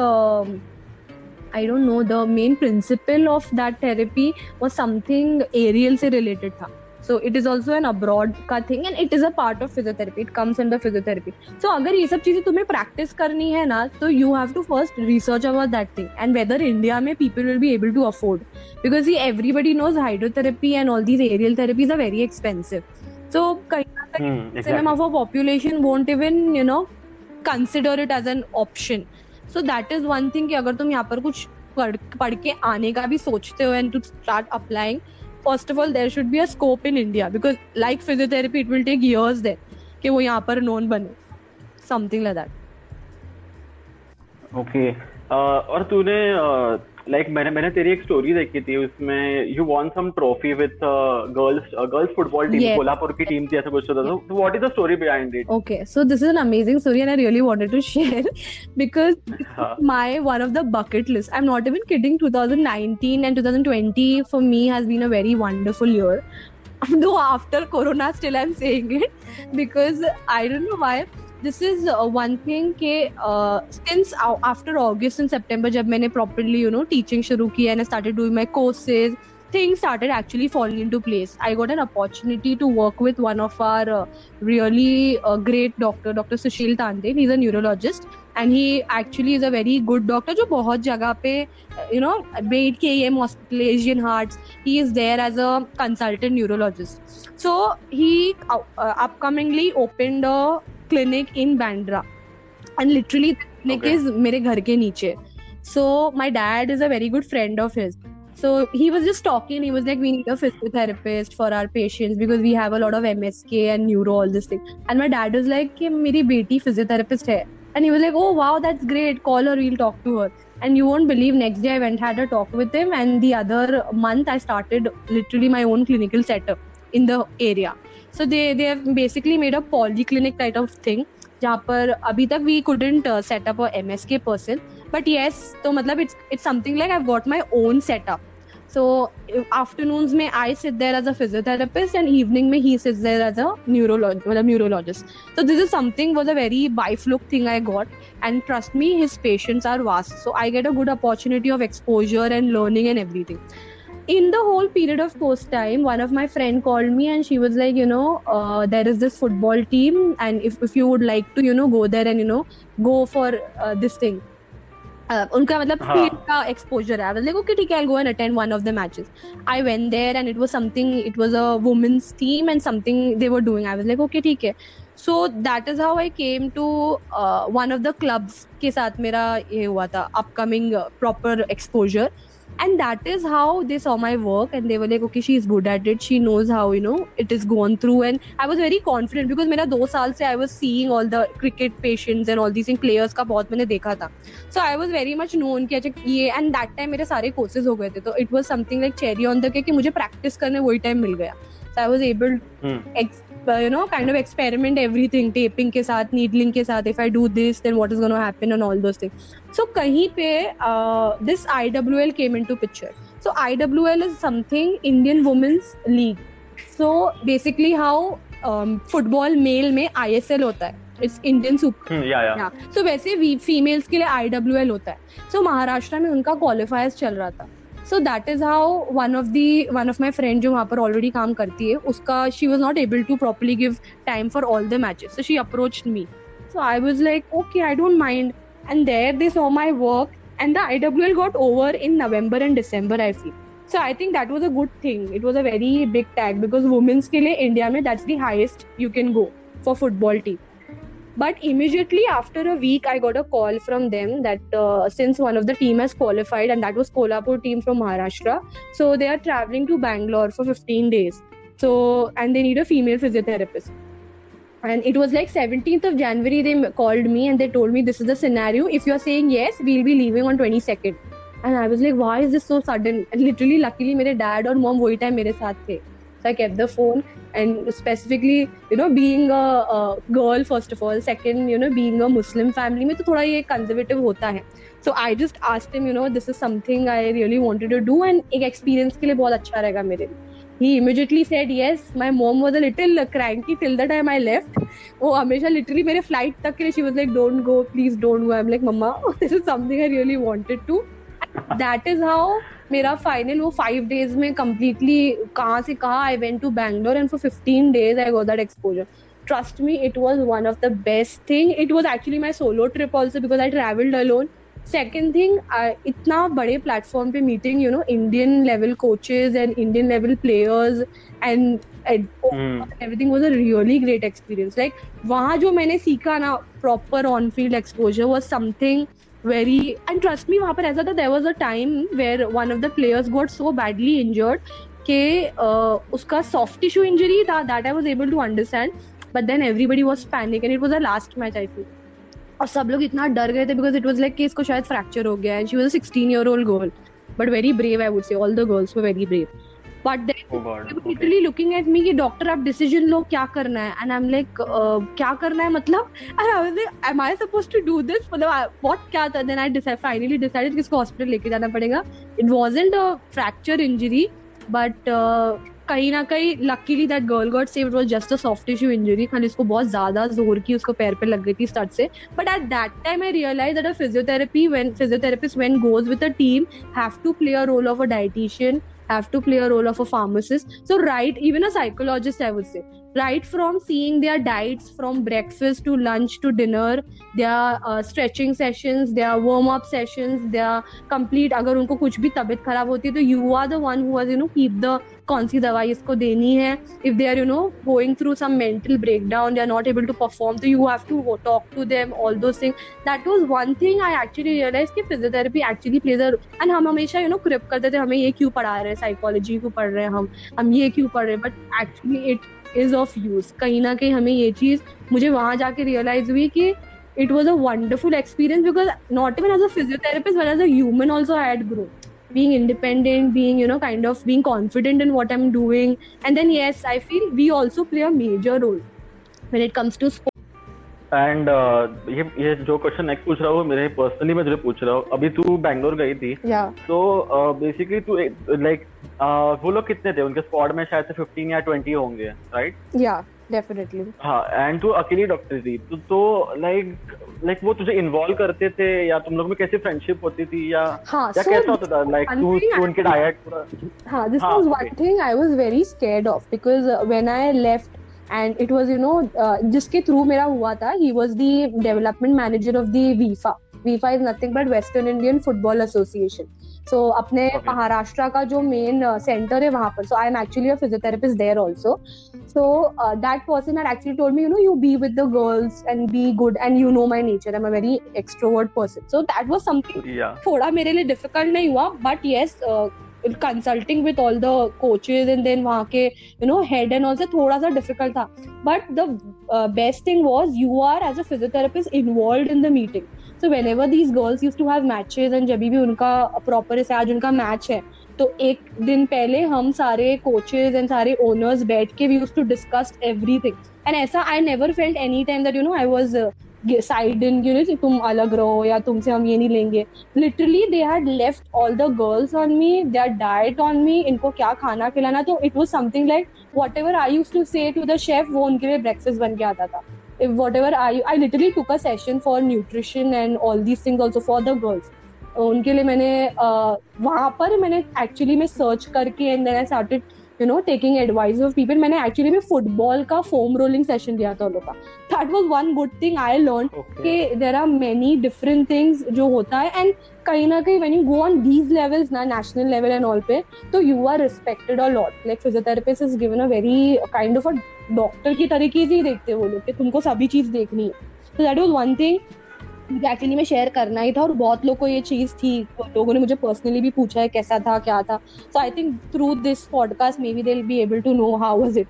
I don't know the main principle of that therapy was something aerial से related था। So it is also an abroad का thing and it is a part of physiotherapy it comes in the physiotherapy so अगर ये सब चीज़ें तुम्हें practice करनी है ना तो you have to first research about that thing and whether India में people will be able to afford because he everybody knows hydrotherapy and all these aerial therapies are very expensive so कहीं of a population won't even you know consider it as an option so that is one thing अगर तुम यहाँ पर कुछ पढ़ के आने का भी सोचते हो and to start applying first of all there should be a in India because like physiotherapy it will take years there कि वो यहाँ पर नोन बने। समथिंग लाइक दैट ओके और तूने लाइक मैंने मैंने तेरी एक स्टोरी देखी थी उसमें you won some trophy with girls girls football team. Kolhapur की टीम थी ऐसा कुछ तो था तो what is the story behind it Okay, so this is an amazing story, and I really wanted to share because हाँ my one of the bucket list. I'm not even kidding. 2019 and 2020 for me has been a very wonderful year. Though after Corona, still I'm saying it because I don't know why. This is one thing के since after August and September जब मैंने properly you know teaching शुरू किया and started doing my courses thing started actually following to place I got an opportunity to work with one of our really great doctor doctor Sushil Tande is a neurologist and he actually is a very good doctor जो बहुत जगह पे you know bat K M hospital Asian heart he is there as a consultant neurologist so he upcomingly open clinic in Bandra and literally clinic is मेरे घर के नीचे so my dad is a very good friend of his so he was just talking was like we need a physiotherapist for our patient because we have a lot of M S K and neuro all this thing and my dad is like कि मेरी बेटी physiotherapist है and he was like oh wow that's great call uh we'll talk to her and you won't believe next day I went had a talk with him and the other month I started literally my own clinical setup in the area so they they have basically made a polyclinic type of thing जहाँ पर अभी तक we couldn't set up a M S K person but yes तो मतलब it's it's something like I got my own setup so afternoon में I sit there as a physiotherapist and evening में he sit there as a neurologist तो this is something was a very by fluke thing I got and trust me his patients are vast so I get a good opportunity of exposure and learning and everything in the whole period of post time one of my friend called me and she was like you know uh, there is this football team and if, if you would like to you know go there and you know go for uh, this thing uh, उनका मतलब हाँ. field का exposure है I was like okay ठीक है I'll go and attend one of the matches I went there and it was something it was a women's team and something they were doing I was like okay ठीक है so that is how I came to uh, one of the clubs के साथ मेरा ये हुआ था upcoming uh, proper exposure and that is how they saw my work and they were like okay she's good at it she knows how you know it is gone through and i was very confident because मेरा दो साल से i was seeing all the cricket patients and all these things players का बहुत मैंने देखा था so i was very much known कि अच्छा ये and that time मेरे सारे courses हो गए थे तो it was something like cherry on the cake कि मुझे practice करने वही time मिल गया so i was able Hmm. ex- Uh, you know kind of experiment everything taping के साथ needling के साथ if I do this then what is going to happen and all those things so कहीं पे uh, this IWL came into picture so IWL is something Indian Women's League so basically how um, football male में ISL होता है it's Indian Super Hmm, yeah, yeah. yeah. so वैसे females के लिए IWL होता है so महाराष्ट्र में उनका क्वालिफायर्स चल रहा था so that is how one of the one of my friend जो वहाँ पर ऑलरेडी काम करती है, उसका she was not able to properly give time for all the matches so she approach me so I was like okay I don't mind and there this oh my work and the I W L got over in November and December I feel so I think that was a good thing it was a very big tag because women's के लिए India में that's the highest you can go for football team but immediately after a week i got a call from them that uh, since one of the team has qualified and that was kolhapur team from maharashtra so they are traveling to bangalore for 15 days so and they need a female physiotherapist and it was like 17th of january they m- called me and they told me this is the scenario if you're saying yes we'll be leaving on 22nd and i was like why is this so sudden and literally luckily मेरे dad और mom वही time मेरे साथ थे so i kept the phone and specifically you know being a, a girl first of all second you know being a muslim family में तो थोड़ा ये conservative होता है so i just asked him you know this is something i really wanted to do and एक experience के लिए बहुत अच्छा रहेगा मेरे लिए he immediately said yes my mom was a little cranky till the time i left वो हमेशा literally मेरे flight तक के लिए she was like don't go please don't go i'm like mama this is something i really wanted to that is how मेरा final वो five days में completely कहाँ से कहा I went to Bangalore and for fifteen days I go that exposure trust me it was one of the best thing. It was actually my solo trip also because i traveled alone. Second thing इतना बड़े platform पे meeting you know Indian level coaches and Indian level players and everything was a really great experience like वहाँ जो मैंने सीखा ना proper on field exposure was something very and trust me वहाँ पर ऐसा था there was a time where one of the players got so badly injured के उसका सॉफ्ट टिश्यू इंजरी था that I was able to understand but then everybody was panic and it was a last match I feel और सब लोग इतना डर गए थे बिकॉज़ इट वॉज़ लाइक कि इसको शायद फ्रैक्चर हो गया and she was a sixteen year old girl but very brave I would say all the girls वो very brave but literally looking at me कि डॉक्टर आप डिसीज़न लो क्या करना है? एंड आई एम लाइक क्या करना है? मतलब am I suppose to do this मतलब व्हाट क्या था? Then I decide finally decided कि इसको हॉस्पिटल लेके जाना पड़ेगा। It wasn't a fracture injury but कहीं ना कहीं luckily that girl got save was just a soft tissue injury खाली उसको बहुत ज़्यादा ज़ोर की उसको पैर पे लग गई थी स्टार्ट से। But at that time I realise that a physiotherapy when physiotherapist when goes with a team have to play a role of a dietitian have to play a role of a pharmacist. So right even a psychologist i would say right from seeing their diets from breakfast to lunch to dinner their uh, stretching sessions their warm up sessions their complete अगर उनको कुछ भी तबीयत खराब होती है तो you are the one who has you know keep the कौन सी दवाई इसको देनी है if they are you know going through some mental breakdown they are not able to perform so you have to talk to them all those things that was one thing I actually realized कि physiotherapy actually plays a and हम हमेशा you know क्रिप करते थे हमें ये क्यों पढ़ा रहे हैं साइकोलॉजी क्यों पढ़ रहे हैं हम हम ये क्यों पढ़ रहे हैं but actually it is of use कहीं ना कहीं हमें ये चीज़ मुझे वहाँ जाके रियलाइज़ हुई कि it was a wonderful experience because not even as a physiotherapist but as a human also I had being independent being you know kind of being confident in what I'm doing and then yes I feel we also play a major role when it comes to sport and uh, ये ये जो question next पूछ रहा हूँ मेरे personally मैं तुझे पूछ रहा हूँ अभी तू बैंगलोर गई थी तो बेसिकली तू लाइक वो लोग कितने थे? उनके स्क्वाड में शायद से फिफ्टीन या ट्वेंटी होंगे राइट या डेफिनेटली हाँ एंड तू अकेली डॉक्टर थी तो तो लाइक लाइक वो तुझे इन्वॉल्व करते थे या तुम लोग में कैसी फ्रेंडशिप होती थी या हाँ, या so कैसा होता था? लाइक तू तू उनके डाइट पूरा हाँ this was one thing I was very scared of because when I left and it was you know जिसके थ्रू मेरा हुआ था he was the development manager of the वीफा वीफा is nothing but western Indian football association so अपने महाराष्ट्र का जो main centre है वहाँ पर. So I am actually a physiotherapist there also so that person are actually told me you no you be with the girls and be good and you know my nature I am a very extrovert person so that was something थोड़ा मेरे लिए difficult नहीं हुआ but yes consulting with all the coaches and then वहाँ के you know head and all से थोड़ा सा डिफ़िकल्ट था. But the best thing was you are as a physiotherapist involve in the meeting so whenever these girls use to have matches and जब भी उनका proper से आज उनका मैच है तो एक दिन पहले हम सारे कोचेज एंड सारे ओनर्स बैठ के we use to discuss everything and ऐसा I never felt any time that you know I was side in you know तुम अलग रहो या तुमसे हम ये नहीं लेंगे. Literally they had left all the girls on me they are diet on me इनको क्या खाना खिलाना तो it was something like whatever I use to say to the chef वो उनके लिए ब्रेकफास्ट बन के आता था. Whatever I I literally took a session for nutrition and all these things also for the girls. उनके लिए मैंने uh, वहाँ पर मैंने एक्चुअली में सर्च करके and then I started you know taking advice of people मैंने एक्चुअली में फुटबॉल का फोम रोलिंग सेशन लिया था उन लोग का। That was one good thing I learn कि there are many different things जो होता है एंड कहीं ना कहीं when you go on these levels ना नेशनल लेवल एंड ऑल पे तो you are respected a lot like physiotherapist is given a very kind of a doctor की तरीके से ही देखते वो लोग कि तुमको सभी चीज़ देखनी है। तो that was one thing actually में शेयर करना ही था और बहुत लोग को ये चीज़ थी। लोगों ने मुझे पर्सनली भी पूछा है कैसा था क्या था। So I think through this podcast maybe they be able to know how was it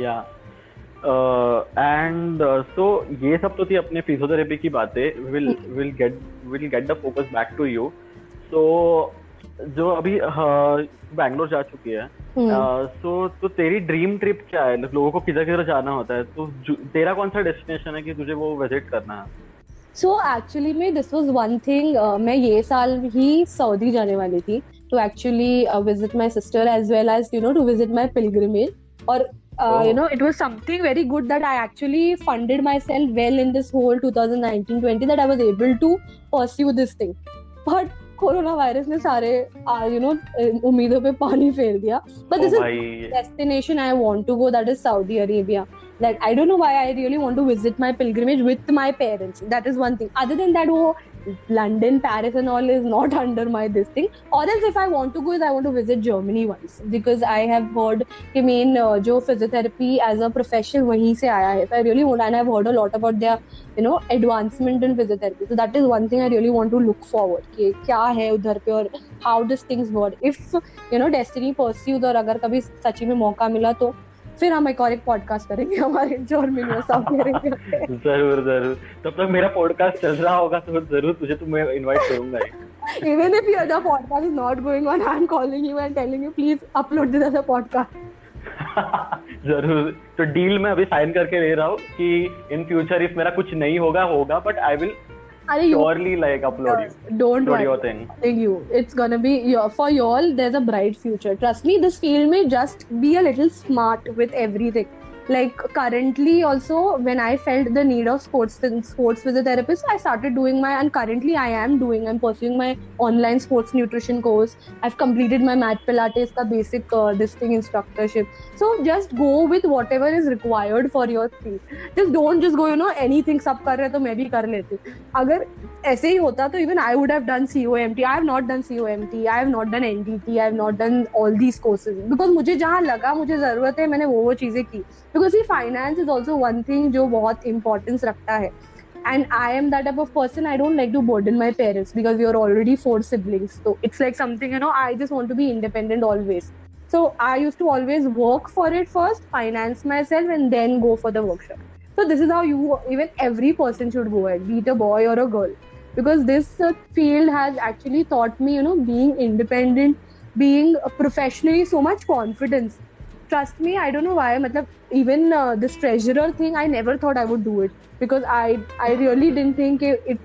या एंड सो ये सब तो थी अपने फिजियोथेरेपी की बातें। Will will get will get the focus back to you so जो अभी बैंगलोर जा चुकी है। सो हम्म। तो तेरी ड्रीम ट्रिप क्या है? लोगों को किधर किधर जाना होता है? तो तेरा कौन सा डेस्टिनेशन है कि तुझे वो विज़िट करना है? सो एक्चुअली में दिस वॉज़ वन थिंग मैं ये साल ही सऊदी जाने वाली थी। To actually visit my sister as well as you know to visit my pilgrimage और uh, you know it was something very good that i actually funded myself well in this whole 2019-20 that i was able to pursue this thing. But corona virus ने सारे you know उम्मीदों पे पानी फेर दिया। But this is destination I want to go that is Saudi Arabia like I don't know why I really want to visit my pilgrimage with my parents. That is one thing. Other than that, oh, London, Paris, and all is not under *laughs* my this thing. Or else, if I want to go, is I want to visit Germany once because I have heard कि main uh, जो physiotherapy as a profession वहीं से आया है. So I really want and I've heard a lot about their you know advancement in physiotherapy. So that is one thing I really want to look forward कि क्या है उधर पे और how these things work. If you know destiny pursues और अगर कभी सच्ची में मौका मिला तो फिर हम एक और एक पॉडकास्ट करेंगे हमारे ज़ोर में करेंगे ज़रूर ज़रूर। तब तक मेरा पॉडकास्ट चल रहा होगा तो ज़रूर तुझे तो मैं इनवाइट करूँगा even if your podcast is not going on i'm calling you and telling you please upload this as a podcast. *laughs* ज़रूर। तो डील में अभी साइन करके ले रहा हूँ कि इन फ्यूचर इफ़ मेरा कुछ नहीं होगा होगा but I will Are you surely like upload you? Don't upload your thing. Thank You, it's gonna be your, for y'all. There's a bright future. Trust me. This field may just be a little smart with everything like currently also when i felt the need of sports sports physiotherapist i started doing my and currently i am doing i'm pursuing my online sports nutrition course. I've completed my mat pilates basic uh, this thing instructorship. So just go with whatever is required for your thing. Just don't just go you know anything sab kar rahe to main bhi kar leti. Agar aise hi hota to even i would have done comt i have not done comt i have not done ndt i have not done all these courses. Because mujhe jahan laga mujhe zarurat hai maine wo wo cheeze ki because he finance is also one thing जो बहुत importance रखता है. And I am that of person I don't like to burden my parents because you are already four siblings तो it's like something you know I just want to be independent always so I use to always work for it first finance myself and then go for the workshop so this is how you even every person should go at beat a boy और a girl because this field has actually thought me you know being independent being professionally so much confidence trust me I don't know why मतलब even this treasurer thing I never thought I would do it because I I really didn't think it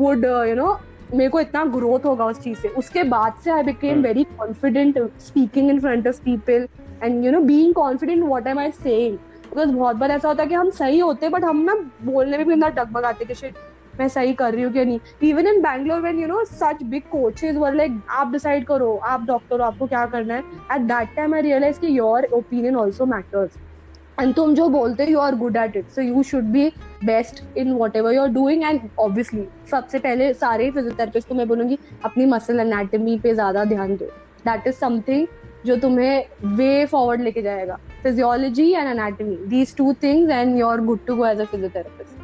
would you know मेरे को इतना growth होगा उस चीज़ से। उसके बाद से I became very confident speaking in front of people and you know being confident what am I saying because बहुत बार ऐसा होता है कि हम सही होते हैं बट हम ना बोलने में भी इतना डगमगाते कि शिट मैं सही कर रही हूँ क्या नहीं? Even in Bangalore when you know such big coaches were like आप डिसाइड करो, आप डॉक्टर हो, आपको क्या करना है? At that time I realise की your opinion also matters and तुम जो बोलते हो you are good at it so you should be best in whatever you are doing and obviously सबसे पहले सारे फिजियोथेरेपिस्ट को मैं बोलूँगी, अपनी मसल एनाटमी पे ज़्यादा ध्यान दो. दैट इज़ समथिंग जो तुम्हें वे फॉरवर्ड लेके जाएगा. Physiology and anatomy these two things and you are good to go as a physiotherapist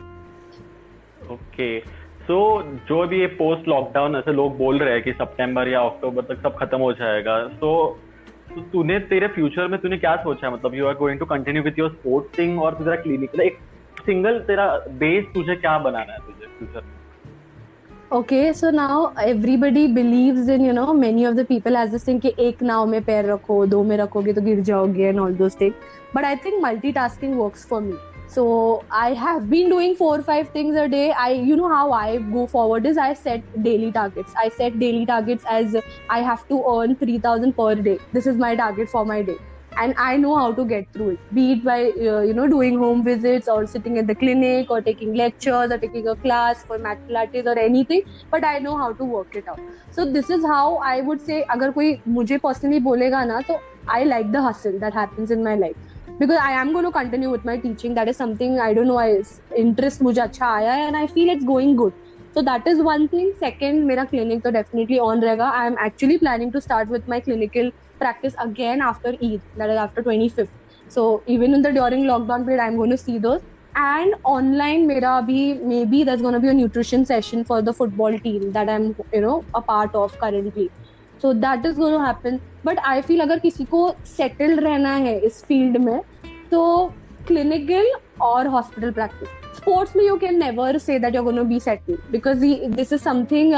okay so जो भी ये पोस्ट लॉकडाउन ऐसे लोग बोल रहे हैं कि सितंबर या अक्टूबर तक सब खत्म हो जाएगा। सो तो तूने, तेरे फ्यूचर में तूने क्या सोचा है? मतलब you are going to continue with your sports thing और तेरा क्लिनिक एक सिंगल तेरा बेस तुझे क्या बनाना है तुझे फ्यूचर में? Okay, so now everybody believes in, you know, many of the people as this thing कि एक नाव में पैर रखो, दो में रखोगे तो गिर जाओगे and all those things. But I think multitasking works for me. So i have been doing four or five things a day. I you know how i go forward is i set daily targets. I set daily targets as i have to earn 3000 per day. This is my target for my day. And i know how to get through it. Be it by uh, you know doing home visits or sitting at the clinic or taking lectures or taking a class for mat pilates or anything. But i know how to work it out. So this is how i would say agar koi mujhe personally bolega na to i like the hustle that happens in my life because I am going to continue with my teaching. That is something I don't know. I interest मुझे अच्छा आया है and I feel it's going good. So that is one thing. Second, मेरा clinic तो definitely on रहेगा. I am actually planning to start with my clinical practice again after Eid. That is after 25th. So even in the during lockdown period, I'm going to see those. And online, मेरा अभी maybe there's going to be a nutrition session for the football team that I'm you know a part of currently. So that is going happen but I feel अगर किसी को settle रहना है इस field में तो क्लिनिकल और hospital practice sports में you can never say that you gonna be settle because this is something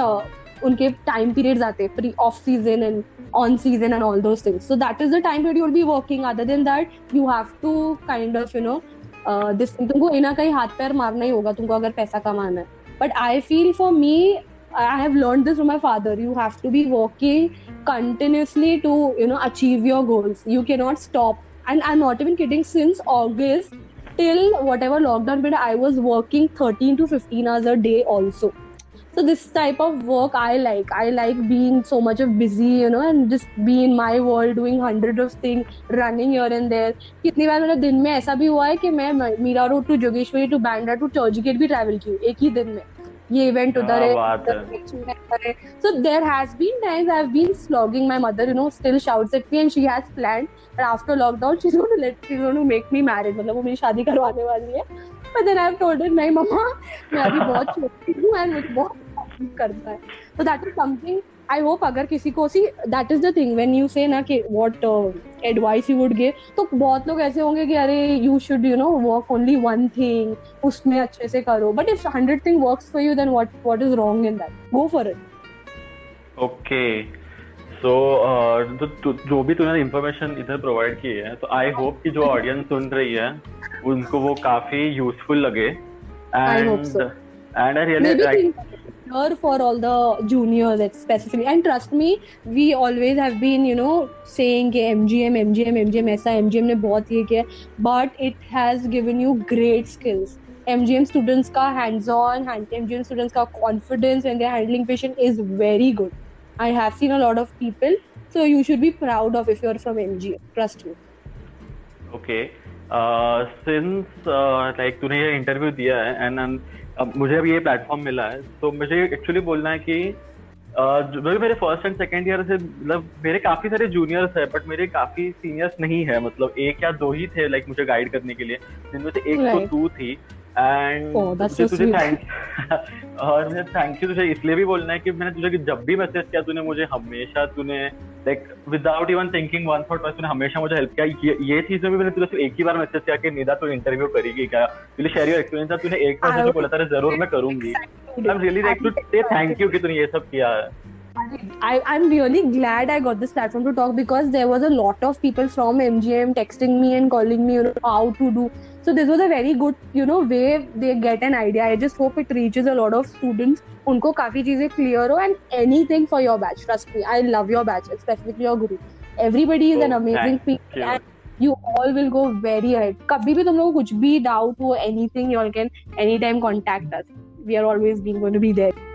उनके टाइम पीरियड्स आते हैं pre off season and on season and all those things so that is the time period you will be working other than that you have to kind of you know this तुमको इना कहीं हाथ पैर मारना ही होगा, तुमको अगर पैसा कमाना है. But I feel for me I have learned this from my father. You have to be working continuously to, you know, achieve your goals. You cannot stop. And I'm not even kidding. Since August till whatever lockdown period, I was working 13 to 15 hours a day also. so this type of work i like i like being so much of busy you know and just be in my world doing hundreds of things running here and there कितनी बार मेरा दिन में ऐसा भी हुआ है कि मैं Mira Road to Jogeshwari to Bandra to Churchgate भी ट्रैवल की एक ही दिन में ये इवेंट उधर है so there has been times I've been slogging my mother you know still shouts at me and she has planned that after lockdown she's going to let she's going to make me married मतलब वो मेरी शादी करवाने वाली है but then I've told her नहीं मम्मा मैं अभी बहुत छोटी हूँ and मुझे बहुत करता है so that is something I hope अगर किसी को see that is the thing when you say ना कि what advice you would give तो बहुत लोग ऐसे होंगे कि अरे you should you know work only one thing उसमें अच्छे से करो। But if hundred thing works for you then what what is wrong in that go for it okay so तो जो भी तूने इन्फॉर्मेशन इधर प्रोवाइड की है तो आई होप कि जो ऑडियंस सुन रही है उनको वो काफ़ी यूजफुल लगे। And and I really here for all the juniors specifically and trust me we always have been you know saying कि MGM MGM MGM ऐसा MGM ने बहुत ये किया but it has given you great skills MGM students का hands on MGM students का confidence when they're handling patient is very good I have seen a lot of people so you should be proud of if you're from MGM trust me okay uh, since uh, like तूने ये interview दिया है and अब मुझे अब ये platform मिला है तो मुझे एक्चुअली बोलना है कि जो भी मेरे फ़र्स्ट एंड सेकेंड ईयर से मतलब मेरे काफ़ी सारे जूनियर्स है बट मेरे काफ़ी सीनियर्स नहीं है मतलब एक या दो ही थे लाइक मुझे गाइड करने के लिए जिनमें से एक तो तू थी एंड oh, तुझे थैंक *laughs* और मुझे थैंक यू तुझे इसलिए भी बोलना है कि मैंने तुझे जब भी मैसेज किया तूने मुझे हमेशा तूने like without even thinking one thought तूने हमेशा मुझे हेल्प किया। ये, ये चीज़ में भी मैंने तुझे एक ही बार मैसेज किया कि निदा तू इंटरव्यू करेगी क्या? तुझे शेयर योर एक्सपीरियंस तूने एक बार मुझे बोला था ज़रूर मैं करूँगी. I am really like to say thank you कि तूने ये सब किया है. I, I'm really glad I got this platform to talk because there was a lot of people from MGM texting me and calling me, you know, how to do. So this was a very good, you know, way they get an idea. I just hope it reaches a lot of students. उनको काफ़ी चीज़ें clear हो and anything for your batch. Trust me, I love your batch, specifically your guru. Everybody is oh, an amazing people and you all will go very ahead. कभी भी तुम लोगों को कुछ भी doubt हो anything, you all can anytime contact us. We are always being going to be there.